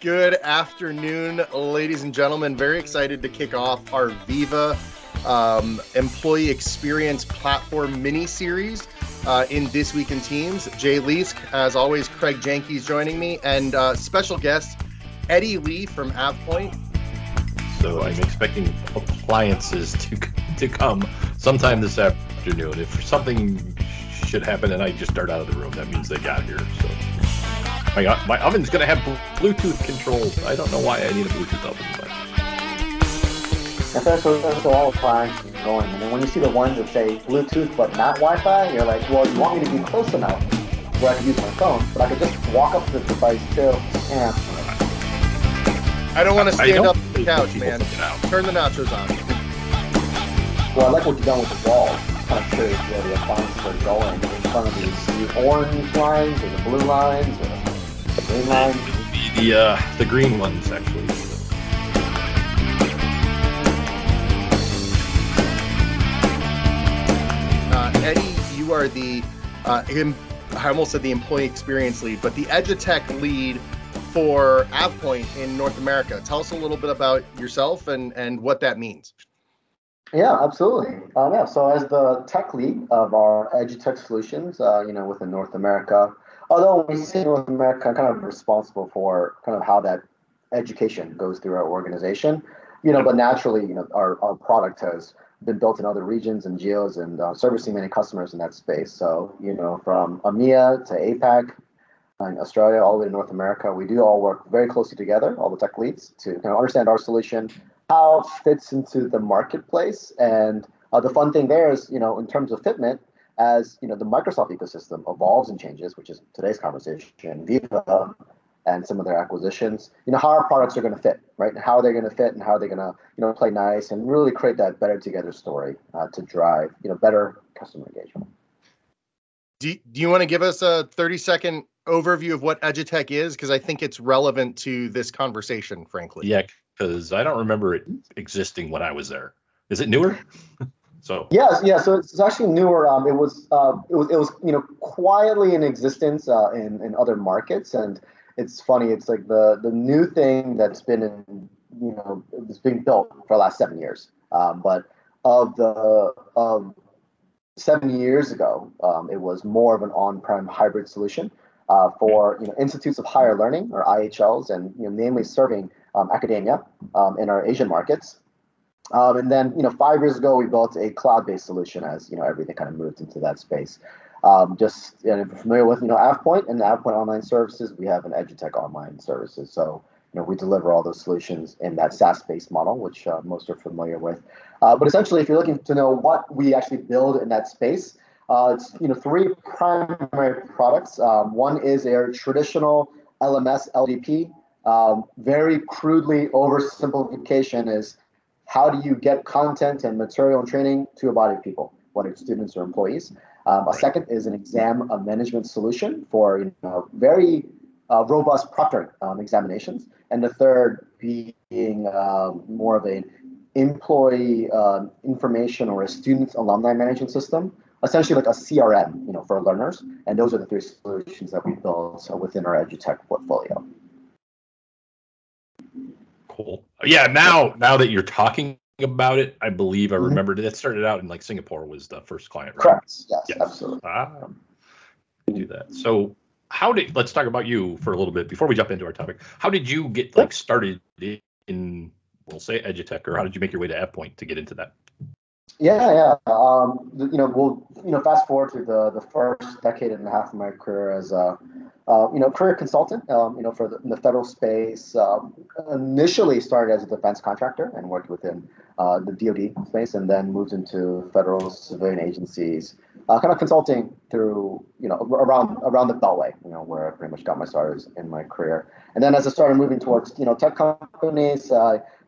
Good afternoon, ladies and gentlemen. Very excited to kick off our Viva um, Employee Experience Platform mini series uh, in This Week in Teams. Jay Leask, as always, Craig Jenkins joining me, and uh, special guest Eddie Lee from AvePoint. So I'm expecting appliances to to come sometime this afternoon. If something should happen and I just start out of the room, that means they got here. So my my oven's gonna have Bluetooth controls. I don't know why I need a Bluetooth oven, but. And so, so all appliances going. And then when you see the ones that say Bluetooth but not Wi-Fi, you're like, well, you want me to be close enough where I can use my phone, but I could just walk up to the device too. Yeah. I don't want to stand up on the couch, man. Turn the nachos on. Well, I like what you've done with the walls. kind of curious where the appliances are going in front of these the orange lines or the blue lines or the green lines. The uh, the green ones actually. Uh, Eddie, you are the uh, him, I almost said the employee experience lead, but the EduTech lead for AvePoint in North America. Tell us a little bit about yourself and and what that means. Yeah, absolutely. Um, yeah, so as the tech lead of our EduTech solutions, uh, you know, within North America, although we say North America, kind of responsible for kind of how that education goes through our organization, you know, but naturally, you know, our, our product has been built in other regions and geos and uh, servicing many customers in that space. So, you know, from EMEA to APAC, and Australia, all the way to North America, we do all work very closely together, all the tech leads, to kind of understand our solution, how it fits into the marketplace. And uh, the fun thing there is, you know, in terms of fitment, as you know, the Microsoft ecosystem evolves and changes, which is today's conversation, Viva and some of their acquisitions, you know, how our products are going to fit, right? And how they're going to fit and how they're going to, you know, play nice and really create that better together story uh, to drive, you know, better customer engagement. Do, do you want to give us a 30 second overview of what EduTech is? Because I think it's relevant to this conversation, frankly. Yeah, because I don't remember it existing when I was there. Is it newer? so yes, yeah. So it's actually newer. Um, it was uh, it was it was you know quietly in existence uh, in in other markets, and it's funny. It's like the the new thing that's been in you know it's being built for the last seven years. Um, but of the of seven years ago, um, it was more of an on-prem hybrid solution uh, for you know institutes of higher learning or IHLs, and you know namely serving um, academia um, in our Asian markets. Um, and then, you know, five years ago, we built a cloud-based solution as you know everything kind of moved into that space. Um, just you know, if you're familiar with you know AvePoint and the AvePoint online services, we have an EduTech online services. So you know we deliver all those solutions in that SaaS-based model, which uh, most are familiar with. Uh, but essentially, if you're looking to know what we actually build in that space, uh, it's you know three primary products. Um, one is a traditional LMS LDP um, very crudely oversimplification is how do you get content and material and training to a body of people, whether it's students or employees. Um, a second is an exam a management solution for you know, very uh, robust proctoring um, examinations. And the third being um, more of an employee uh, information or a student alumni management system, essentially like a CRM, you know, for learners. And those are the three solutions that we built within our EduTech portfolio. Cool. Yeah. Now, now that you're talking about it, I believe I mm-hmm. remembered it. started out in like Singapore was the first client. Right? Correct. Yes, yes. absolutely. Ah, do that. So, how did let's talk about you for a little bit before we jump into our topic. How did you get like started in, we'll say EduTech, or how did you make your way to AvePoint to get into that? Yeah, yeah. Um, you know, we'll you know fast forward to the the first decade and a half of my career as a uh, you know career consultant. Um, you know, for the, the federal space. Um, initially started as a defense contractor and worked within uh, the DoD space, and then moved into federal civilian agencies, uh, kind of consulting through you know around around the Beltway. You know, where I pretty much got my starters in my career. And then as I started moving towards you know tech companies.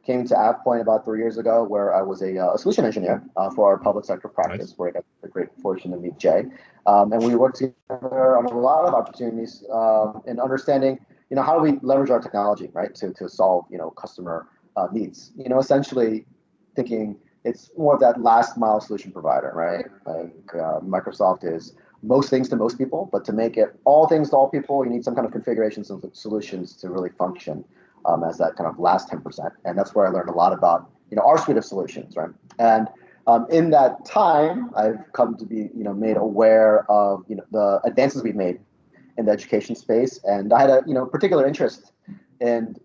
Came to AvePoint about three years ago, where I was a, uh, a solution engineer uh, for our public sector practice, nice. where I got the great fortune to meet Jay. Um, and we worked together on a lot of opportunities um, in understanding, you know, how do we leverage our technology, right, to, to solve, you know, customer uh, needs. You know, essentially thinking it's more of that last mile solution provider, right? Like uh, Microsoft is most things to most people, but to make it all things to all people, you need some kind of configurations and solutions to really function um, as that kind of last 10%. And that's where I learned a lot about, you know, our suite of solutions, right? And um, in that time, I've come to be, you know, made aware of, you know, the advances we've made in the education space. And I had a, you know, particular interest in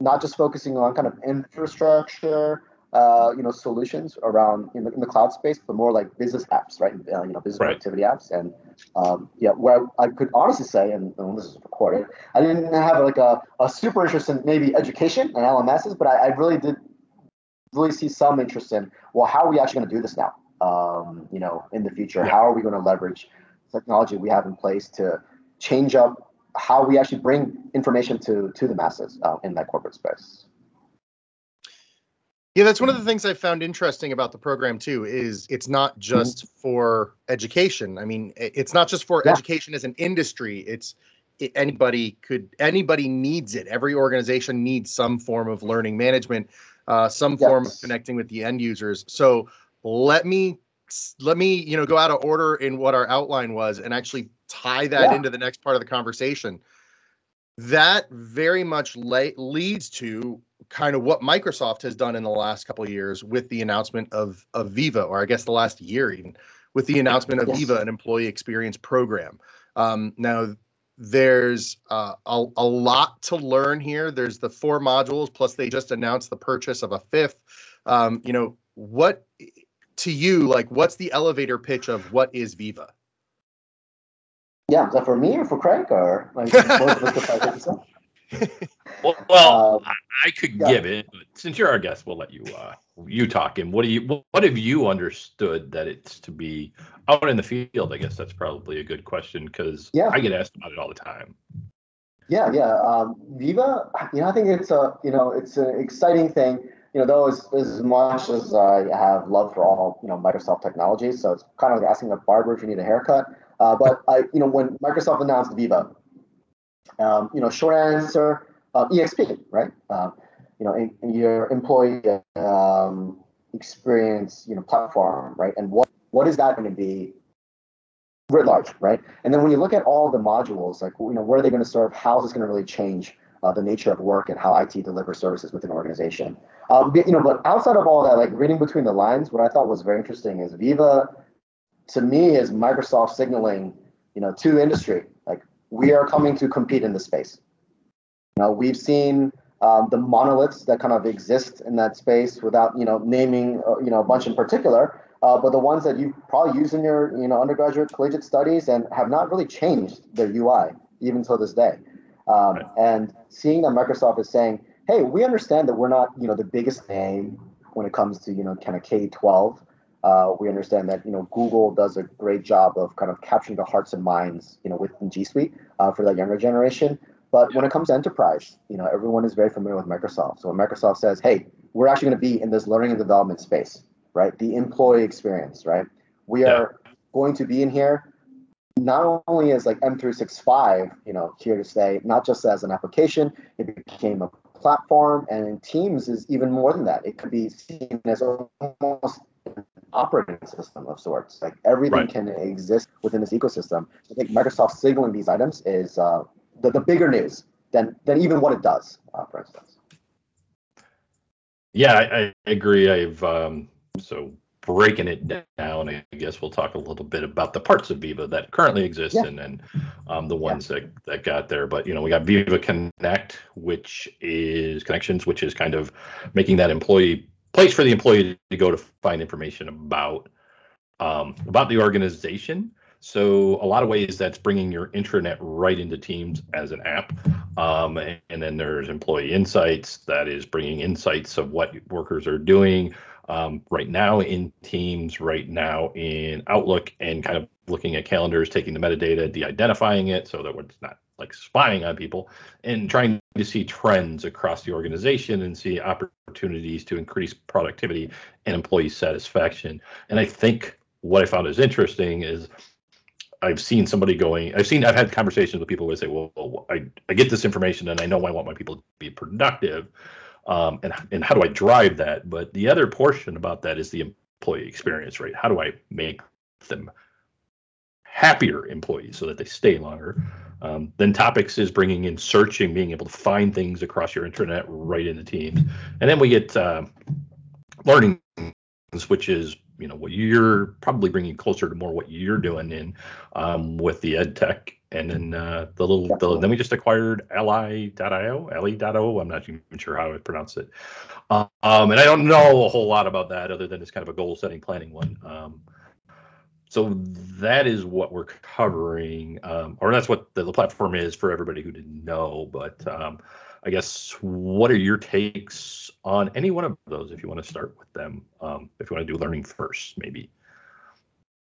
not just focusing on kind of infrastructure, uh, you know, solutions around in the, in the cloud space, but more like business apps, right? Uh, you know, business right. activity apps. And um, yeah, where I could honestly say, and, and, this is recorded, I didn't have like a, a super interest in maybe education and LMSs, but I, I really did really see some interest in, well, how are we actually going to do this now? Um, you know, in the future, yeah. how are we going to leverage technology we have in place to change up how we actually bring information to to the masses uh, in that corporate space? Yeah, that's one of the things I found interesting about the program too. Is it's not just mm-hmm. for education. I mean, it's not just for yeah. education as an industry. It's it, anybody could anybody needs it. Every organization needs some form of learning management uh, some yes. form of connecting with the end users. So let me let me you know go out of order in what our outline was and actually tie that yeah. into the next part of the conversation. That very much le- leads to kind of what Microsoft has done in the last couple of years with the announcement of of Viva, or I guess the last year even, with the announcement of yes. Viva, an employee experience program. Um, now there's uh, a, a lot to learn here. There's the four modules, plus they just announced the purchase of a fifth. Um, you know, what to you, like, what's the elevator pitch of what is Viva? Yeah, is that for me or for Craig or like well, well um, I could yeah. give it, but since you're our guest, we'll let you uh, you talk. And what do you what have you understood that it's to be out in the field? I guess that's probably a good question because yeah. I get asked about it all the time. Yeah, yeah. Um, Viva, you know, I think it's a you know it's an exciting thing. You know, though as, as much as I have love for all you know Microsoft technologies, so it's kind of like asking a barber if you need a haircut. Uh, but I, you know, when Microsoft announced Viva, um, you know, short answer, uh, EXP, right? Um, you know, in, in your employee um, experience, you know, platform, right? And what what is that going to be writ large, right? And then when you look at all the modules, like you know, where are they going to serve? How is this going to really change uh, the nature of work and how IT delivers services within an organization? Um, you know, but outside of all that, like reading between the lines, what I thought was very interesting is Viva, to me, is Microsoft signaling, you know, to the industry, like we are coming to compete in this space. You know, we've seen um, the monoliths that kind of exist in that space without you know naming uh, you know a bunch in particular, uh, but the ones that you probably use in your you know undergraduate collegiate studies and have not really changed their UI even till this day. Um, right. And seeing that Microsoft is saying, hey, we understand that we're not you know the biggest name when it comes to you know kind of K twelve. Uh, we understand that you know Google does a great job of kind of capturing the hearts and minds you know within G Suite uh, for that younger generation. But when it comes to enterprise, you know, everyone is very familiar with Microsoft. So when Microsoft says, hey, we're actually going to be in this learning and development space, right? The employee experience, right? We yeah. are going to be in here not only as like M365, you know, here to stay, not just as an application, it became a platform and Teams is even more than that. It could be seen as almost operating system of sorts. Like everything right. can exist within this ecosystem. I think Microsoft signaling these items is uh, the, the bigger news than than even what it does, uh, for instance. Yeah, I, I agree. I've um, so breaking it down. I guess we'll talk a little bit about the parts of Viva that currently exist yeah. and then um, the ones yeah. that that got there. But you know, we got Viva Connect, which is connections, which is kind of making that employee place for the employee to go to find information about um, about the organization. So a lot of ways that's bringing your intranet right into Teams as an app. Um, and, and, then there's employee insights that is bringing insights of what workers are doing um, right now in Teams, right now in Outlook, and kind of looking at calendars, taking the metadata, de-identifying it so that it's not like spying on people, and trying to see trends across the organization and see opportunities to increase productivity and employee satisfaction. And I think what I found is interesting is I've seen somebody going. I've seen. I've had conversations with people who say, "Well, well I I get this information and I know I want my people to be productive, um, and and how do I drive that?" But the other portion about that is the employee experience, right? How do I make them happier employees so that they stay longer. Um, then topics is bringing in searching, being able to find things across your internet right in the teams. And then we get uh, learning, which is you know what you're probably bringing closer to more what you're doing in um, with the ed tech and then uh, the little the, then we just acquired li.io li.o i'm not even sure how i pronounce it. Um, and i don't know a whole lot about that other than it's kind of a goal setting planning one. Um, so that is what we're covering um, or that's what the, the, platform is for everybody who didn't know but um, i guess what are your takes on any one of those if you want to start with them um, if you want to do learning first maybe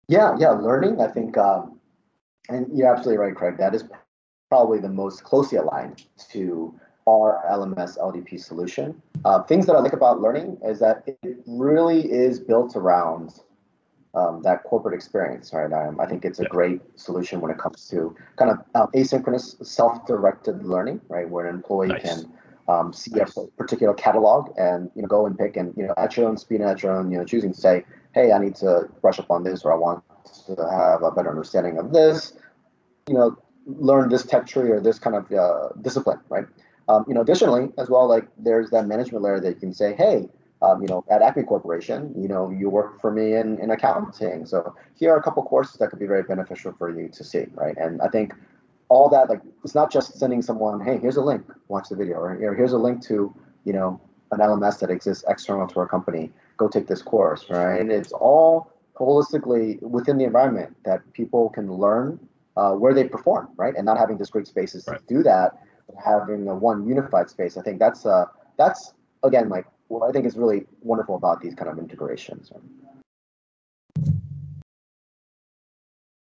yeah yeah learning i think um, and you're absolutely right, Craig. That is probably the most closely aligned to our LMS LDP solution. Uh, things that I like about learning is that it really is built around um, that corporate experience, right? Um, I think it's a great solution when it comes to kind of uh, asynchronous, self-directed learning, right, where an employee nice. can um, see nice. a particular catalog and you know go and pick and you know at your own speed and at your own you know choosing to say, hey, I need to brush up on this or I want to have a better understanding of this you know, learn this tech tree or this kind of uh, discipline, right? Um, you know, additionally, as well, like there's that management layer that you can say, hey, um, you know, at Acme Corporation, you know, you work for me in, in accounting. So here are a couple courses that could be very beneficial for you to see, right? And I think all that, like, it's not just sending someone, hey, here's a link, watch the video, or here's a link to, you know, an LMS that exists external to our company, go take this course, right? And it's all holistically within the environment that people can learn uh, where they perform, right? And not having discrete spaces right. to do that, but having a one unified space. I think that's uh that's again like what I think is really wonderful about these kind of integrations.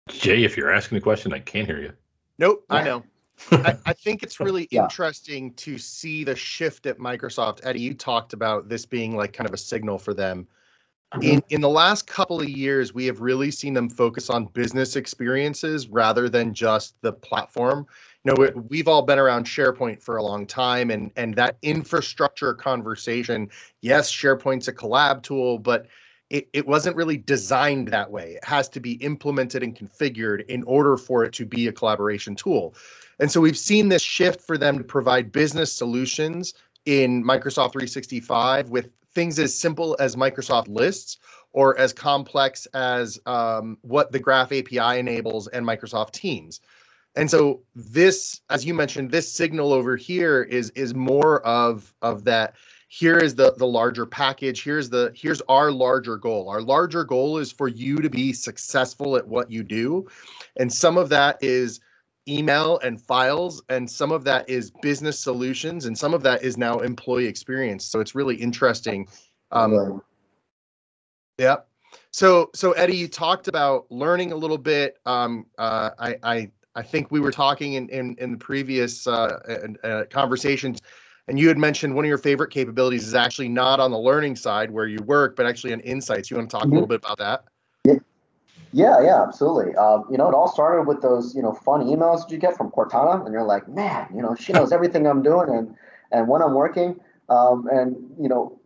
Jay, if you're asking a question, I can't hear you. Nope, yeah. I know. I, I, think it's really yeah. interesting to see the shift at Microsoft. Eddie, you talked about this being like kind of a signal for them Uh-huh. in in the last couple of years we have really seen them focus on business experiences rather than just the platform. You know we've all been around sharepoint for a long time and and that infrastructure conversation yes sharepoint's a collab tool but it, it wasn't really designed that way. It has to be implemented and configured in order for it to be a collaboration tool. And so we've seen this shift for them to provide business solutions in Microsoft 365 with things as simple as Microsoft lists or as complex as um, what the Graph API enables and Microsoft Teams. And so this, as you mentioned, this signal over here is is more of of that. Here is the the larger package. Here's the here's our larger goal. Our larger goal is for you to be successful at what you do, and some of that is email and files and some of that is business solutions and some of that is now employee experience. So it's really interesting. Um, yeah. So so eddie you talked about learning a little bit. Um, uh, I, I i think we were talking in in, in the previous uh, uh, conversations and you had mentioned one of your favorite capabilities is actually not on the learning side where you work but actually on insights. You want to talk mm-hmm. a little bit about that yeah, yeah, absolutely. Um, you know, it all started with those, you know, fun emails that you get from Cortana, and you're like, man, you know, she knows everything I'm doing and and when I'm working. Um, and you know,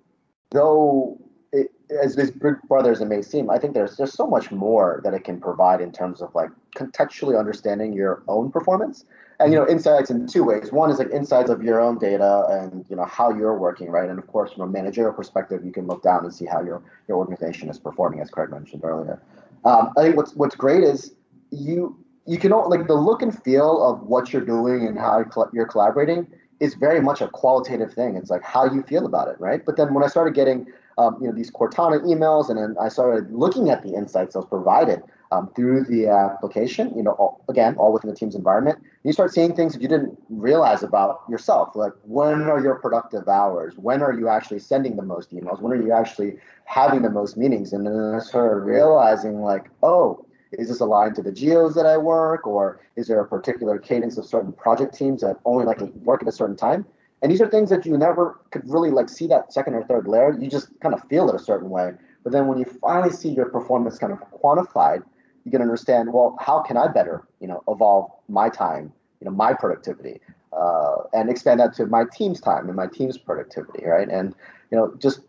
though it, as big brothers it may seem, I think there's there's so much more that it can provide in terms of like contextually understanding your own performance. And you know, insights in two ways. One is like insights of your own data and you know how you're working, right? And of course, from a managerial perspective, you can look down and see how your your organization is performing, as Craig mentioned earlier. Um, I think what's what's great is you you can like the look and feel of what you're doing and how you're collaborating is very much a qualitative thing. It's like how you feel about it, right? But then when I started getting um, you know these Cortana emails and then I started looking at the insights that was provided um, through the application, you know, all, again, all within the team's environment, you start seeing things that you didn't realize about yourself. Like when are your productive hours? When are you actually sending the most emails? When are you actually having the most meetings? And then I started realizing like, oh, is this aligned to the geos that I work, or is there a particular cadence of certain project teams that only like to work at a certain time? And these are things that you never could really like see that second or third layer. You just kind of feel it a certain way. But then when you finally see your performance kind of quantified, you can understand well how can i better you know evolve my time you know my productivity uh, and expand that to my team's time and my team's productivity right and you know just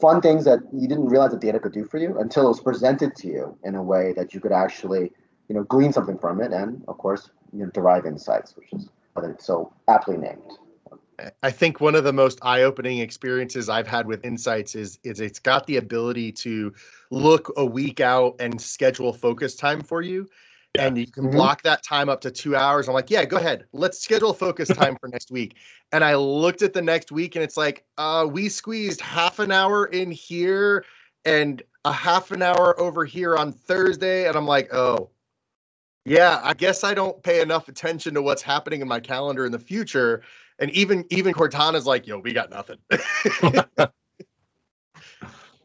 fun things that you didn't realize the data could do for you until it was presented to you in a way that you could actually you know, glean something from it, and of course, you know, derive insights, which is so aptly named. I think one of the most eye-opening experiences I've had with Insights is is it's got the ability to look a week out and schedule focus time for you. Yeah. And you can mm-hmm. block that time up to two hours. I'm like, yeah, go ahead. Let's schedule focus time for next week. And I looked at the next week and it's like, uh, we squeezed half an hour in here and a half an hour over here on Thursday. And I'm like, oh, yeah, I guess I don't pay enough attention to what's happening in my calendar in the future and even even Cortana's like, yo, we got nothing.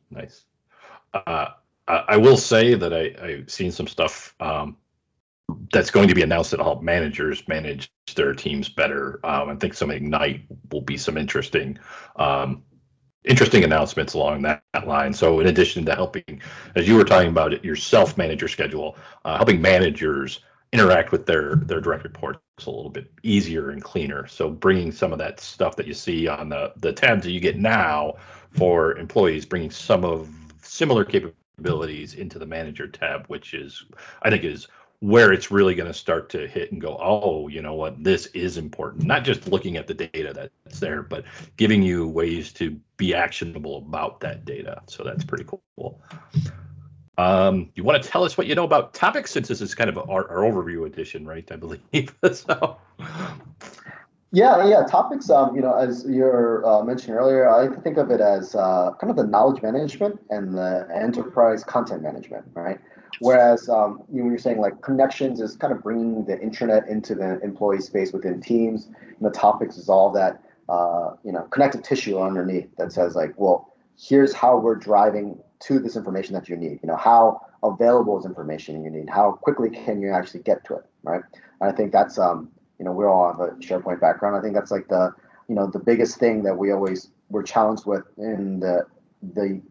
nice. Uh, I will say that I, I've seen some stuff um, that's going to be announced that help managers manage their teams better. Um, I think some Ignite will be some interesting um, interesting announcements along that, that, line. So in addition to helping, as you were talking about it, your self-manage your schedule, uh, helping managers interact with their their direct reports a little bit easier and cleaner. So bringing some of that stuff that you see on the the tabs that you get now for employees, bringing some of similar capabilities into the manager tab, which is I think is where it's really going to start to hit and go, oh, you know what, this is important. Not just looking at the data that's there, but giving you ways to be actionable about that data. So that's pretty cool. Um, you want to tell us what you know about topics since this is kind of our, our overview edition, right? I believe so. Yeah, yeah. Topics, um, you know, as you're uh, mentioning earlier, I think of it as uh, kind of the knowledge management and the enterprise content management, right? Whereas um, you know, when you're saying like connections is kind of bringing the intranet into the employee space within teams, and the topics is all that uh, you know connective tissue underneath that says like, well, here's how we're driving to this information that you need. You know, how available is information you need? How quickly can you actually get to it, right? And I think that's um, you know, we all have a SharePoint background. I think that's like the you know the biggest thing that we always were challenged with in the the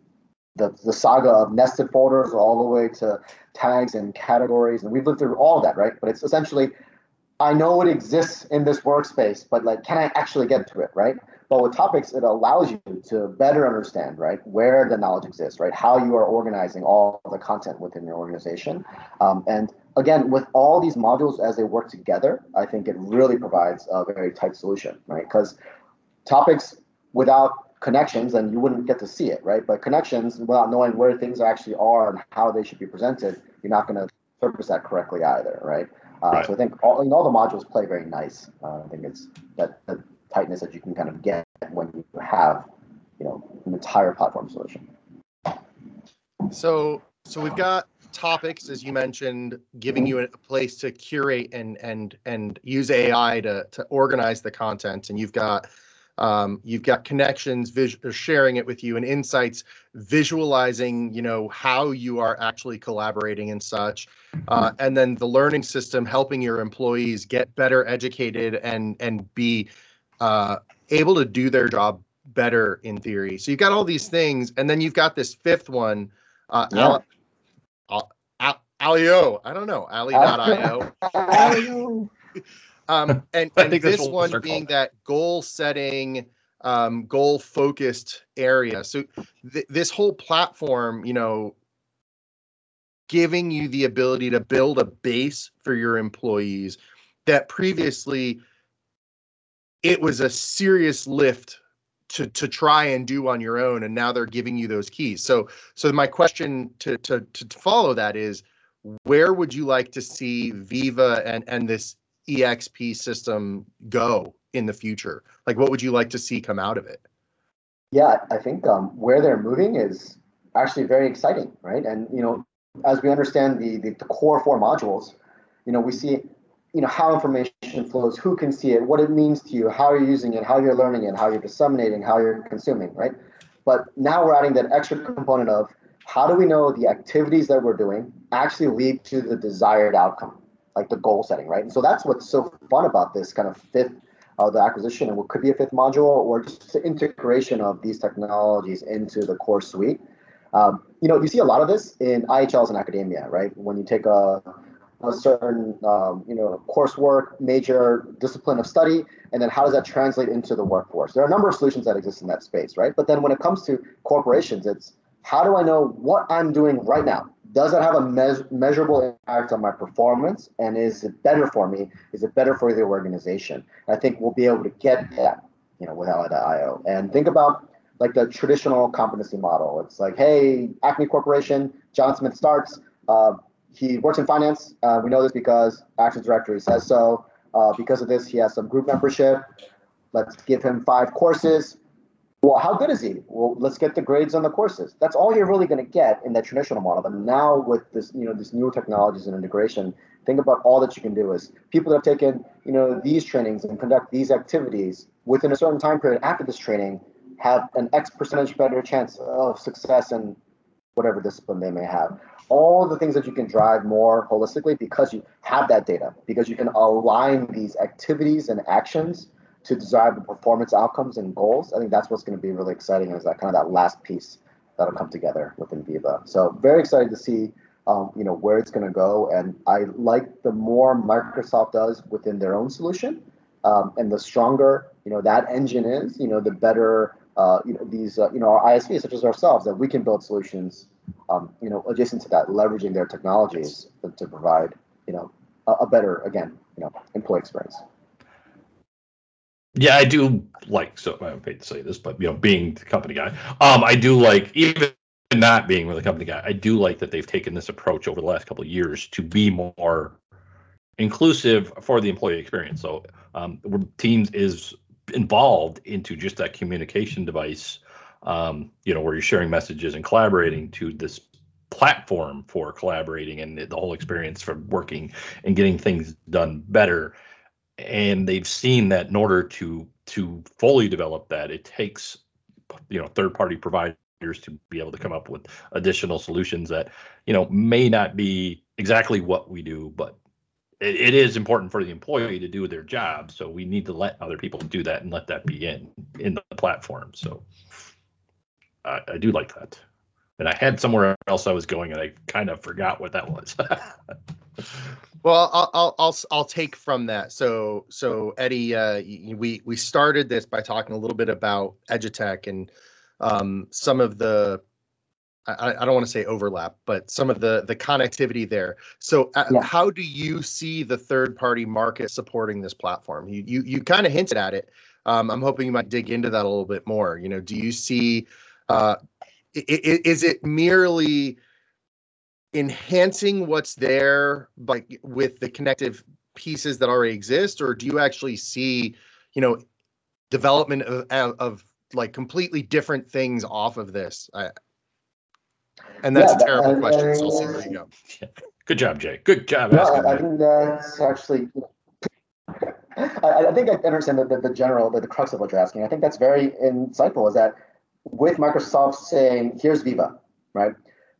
the, the saga of nested folders all the way to tags and categories and we've lived through all of that right but it's essentially i know it exists in this workspace but like can i actually get to it right but with topics, it allows you to better understand, right, where the knowledge exists, right, how you are organizing all the content within your organization. Um, and again, with all these modules as they work together, I think it really provides a very tight solution, right? Because topics without connections, then you wouldn't get to see it, right? But connections, without knowing where things actually are and how they should be presented, you're not going to surface that correctly either, right? Uh, right. So I think all, all the modules play very nice. Uh, I think it's that, that tightness that you can kind of get when you have, you know, an entire platform solution. So, so we've got topics, as you mentioned, giving you a place to curate and and and use AI to to organize the content, and you've got um, you've got connections vis- sharing it with you and insights visualizing you know how you are actually collaborating and such uh, and then the learning system helping your employees get better educated and and be uh, able to do their job better in theory. So you've got all these things, and then you've got this fifth one, uh, yeah. Al, Al, Alio. I don't know, Ali.io. um, and, and this, this one being called. that goal setting, um, goal focused area. So th- this whole platform, you know, giving you the ability to build a base for your employees that previously it was a serious lift to to try and do on your own and now they're giving you those keys so so my question to to to follow that is where would you like to see viva and and this exp system go in the future? Like what would you like to see come out of it? Yeah i think um, where they're moving is actually very exciting right? And you know as we understand the the, the core four modules you know we see you know how information flows, who can see it, what it means to you, how you're using it, how you're learning it, how you're disseminating, how you're consuming, right? But now we're adding that extra component of how do we know the activities that we're doing actually lead to the desired outcome, like the goal setting, right? And so that's what's so fun about this kind of fifth of uh, the acquisition and what could be a fifth module or just the integration of these technologies into the core suite. Um, you know, you see a lot of this in IHLs and academia, right? When you take a a certain um, you know coursework, major discipline of study, and then how does that translate into the workforce? There are a number of solutions that exist in that space, right? But then when it comes to corporations, it's how do I know what I'm doing right now, does it have a me- measurable impact on my performance? And is it better for me? Is it better for the organization? And I think we'll be able to get that, you know, with Ally.io. And think about like the traditional competency model. It's like, hey, Acme Corporation, John Smith starts. Uh, he works in finance. Uh, we know this because Active Directory says so. Uh, because of this, he has some group membership. Let's give him five courses. Well, how good is he? Well, let's get the grades on the courses. That's all you're really going to get in that traditional model. But now with this, you know, these newer technologies and integration, think about all that you can do is people that have taken, you know, these trainings and conduct these activities within a certain time period after this training have an X percentage better chance of success in whatever discipline they may have. All the things that you can drive more holistically because you have that data, because you can align these activities and actions to drive the performance outcomes and goals. I think that's what's going to be really exciting is that kind of that last piece that'll come together within Viva. So very excited to see um, you know where it's going to go, and I like the more Microsoft does within their own solution, um, and the stronger you know that engine is, you know the better uh, you know these uh, you know our ISVs such as ourselves that we can build solutions um, you know adjacent to that, leveraging their technologies to, to provide you know a, a better again you know employee experience. Yeah, I do like. So I hate to say this, but you know, being the company guy, um, I do like even not being with really company guy. I do like that they've taken this approach over the last couple of years to be more inclusive for the employee experience. So um, Teams is involved into just that communication device, um, you know, where you're sharing messages and collaborating to this platform for collaborating and the whole experience for working and getting things done better and they've seen that in order to to fully develop that it takes you know third party providers to be able to come up with additional solutions that you know may not be exactly what we do but it, it is important for the employee to do their job. So we need to let other people do that and let that be in in the platform. So I, I do like that and i had somewhere else i was going and i kind of forgot what that was Well, I'll, I'll I'll I'll take from that. So so Eddie, uh, we we started this by talking a little bit about Edutech and um, some of the I, I don't want to say overlap, but some of the the connectivity there. So uh, yeah. how do you see the third party market supporting this platform? You you you kind of hinted at it. Um, I'm hoping you might dig into that a little bit more. You know, do you see uh, is it merely enhancing what's there like with the connective pieces that already exist or do you actually see you know development of, of like completely different things off of this I, and that's yeah, a terrible question so i'll see where you go good job jay good job no, I, I think that's actually I, I, think I understand the, the, the general, the, the crux of what you're asking. I think that's very insightful. Is that with Microsoft saying, "Here's Viva," right?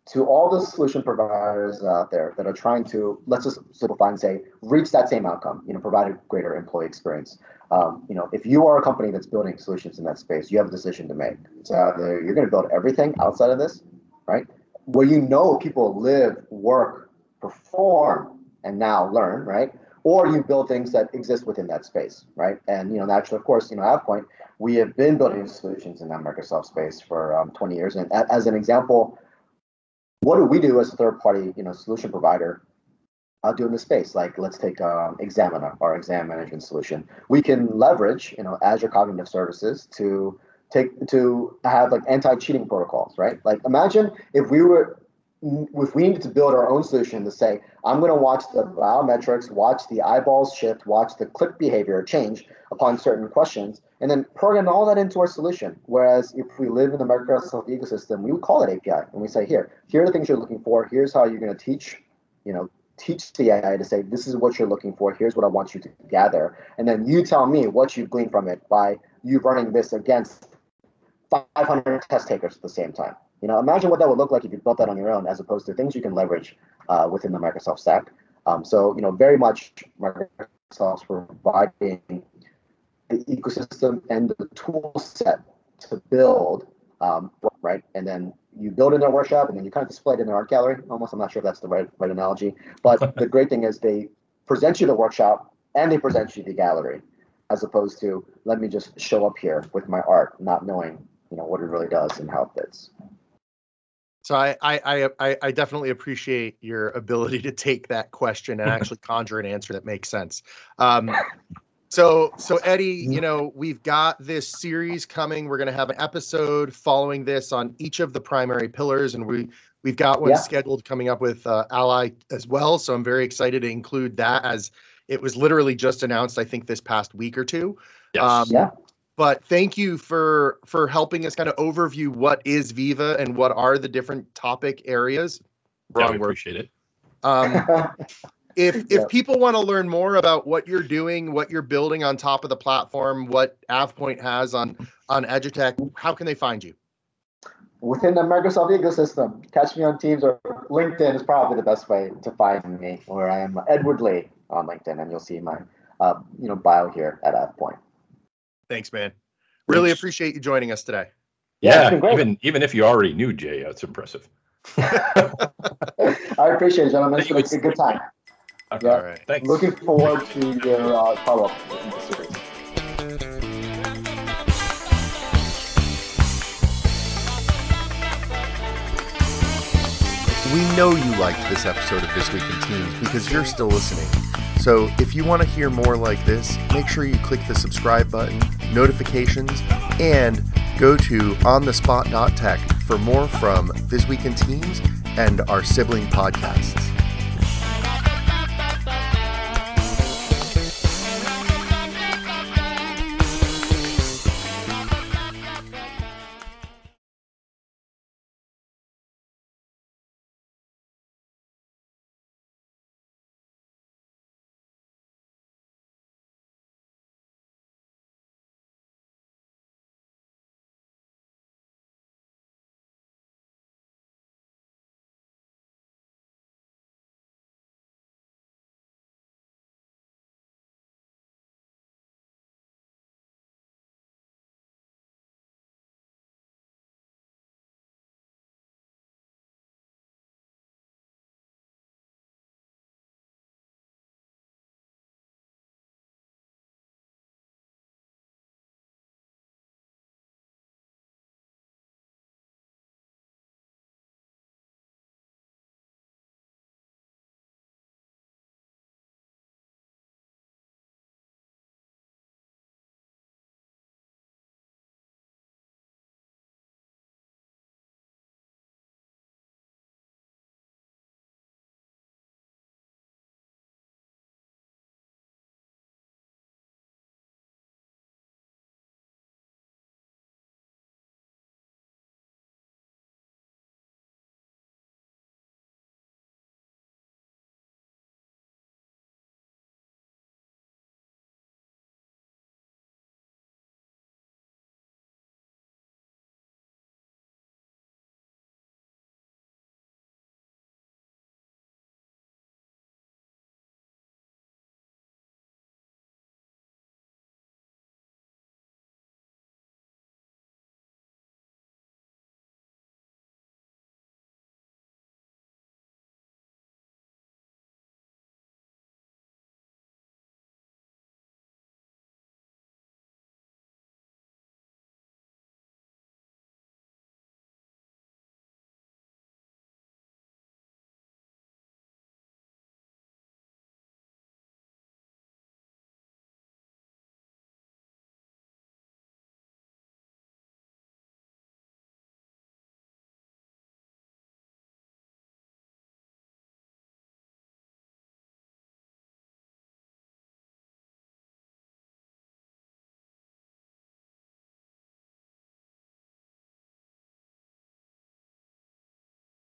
to all the solution providers out there that are trying to let's just simplify and say reach that same outcome you know provide a greater employee experience. Um, you know if you are a company that's building solutions in that space you have a decision to make. So you're going to build everything outside of this right? Where you know people live work perform and now learn right or you build things that exist within that space right and you know naturally of course you know AvePoint we have been building solutions in that microsoft space for um, 20 years and as an example what do we do as a third party, you know, solution provider uh, do in the space? Like, let's take um, Examina, our exam management solution. We can leverage, you know, Azure Cognitive Services to take to have like anti-cheating protocols, right? Like, imagine if we were if we needed to build our own solution to say, I'm going to watch the mm-hmm. biometrics, watch the eyeballs shift, watch the click behavior change upon certain questions, and then program all that into our solution. Whereas if we live in the Microsoft ecosystem, we would call it API and we say, here, here are the things you're looking for. Here's how you're going to teach, you know, teach the AI to say, this is what you're looking for. Here's what I want you to gather. And then you tell me what you've gleaned from it by you running this against 500 test takers at the same time. You know, imagine what that would look like if you built that on your own, as opposed to things you can leverage uh, within the Microsoft stack. Um, so, you know, very much Microsoft's providing the ecosystem and the tool set to build, um, right? And then you build in their workshop, and then you kind of display it in their art gallery. Almost, I'm not sure if that's the right right analogy, but the great thing is they present you the workshop and they present you the gallery, as opposed to let me just show up here with my art, not knowing you know what it really does and how it fits. So I, I, I, I definitely appreciate your ability to take that question and actually conjure an answer that makes sense. Um, so, so Eddie, you know, we've got this series coming. We're going to have an episode following this on each of the primary pillars, and we we've got one Yeah. scheduled coming up with uh, Ally as well. So I'm very excited to include that as it was literally just announced. I think this past week or two. Yes. Um, Yeah. But thank you for for helping us kind of overview what is Viva and what are the different topic areas. yeah, we word. appreciate it. Um, if if Yeah. people want to learn more about what you're doing, what you're building on top of the platform, what AvePoint has on on Edutech, how can they find you? Within the Microsoft ecosystem, catch me on Teams or LinkedIn is probably the best way to find me, where I am Edward Lee on LinkedIn, and you'll see my uh, you know bio here at AvePoint. Thanks, man. Really Thanks. appreciate you joining us today. Yeah, it's Yeah, been even even if you already knew Jay, that's impressive. I appreciate it, gentlemen. It's been a good time. Okay. Yeah. All right. Thanks. Looking forward to your uh, follow up in the series. We know you liked this episode of This Week in Teams because you're still listening. So if you want to hear more like this, make sure you click the subscribe button, notifications, and go to onthespot.tech for more from This Week in Teams and our sibling podcasts.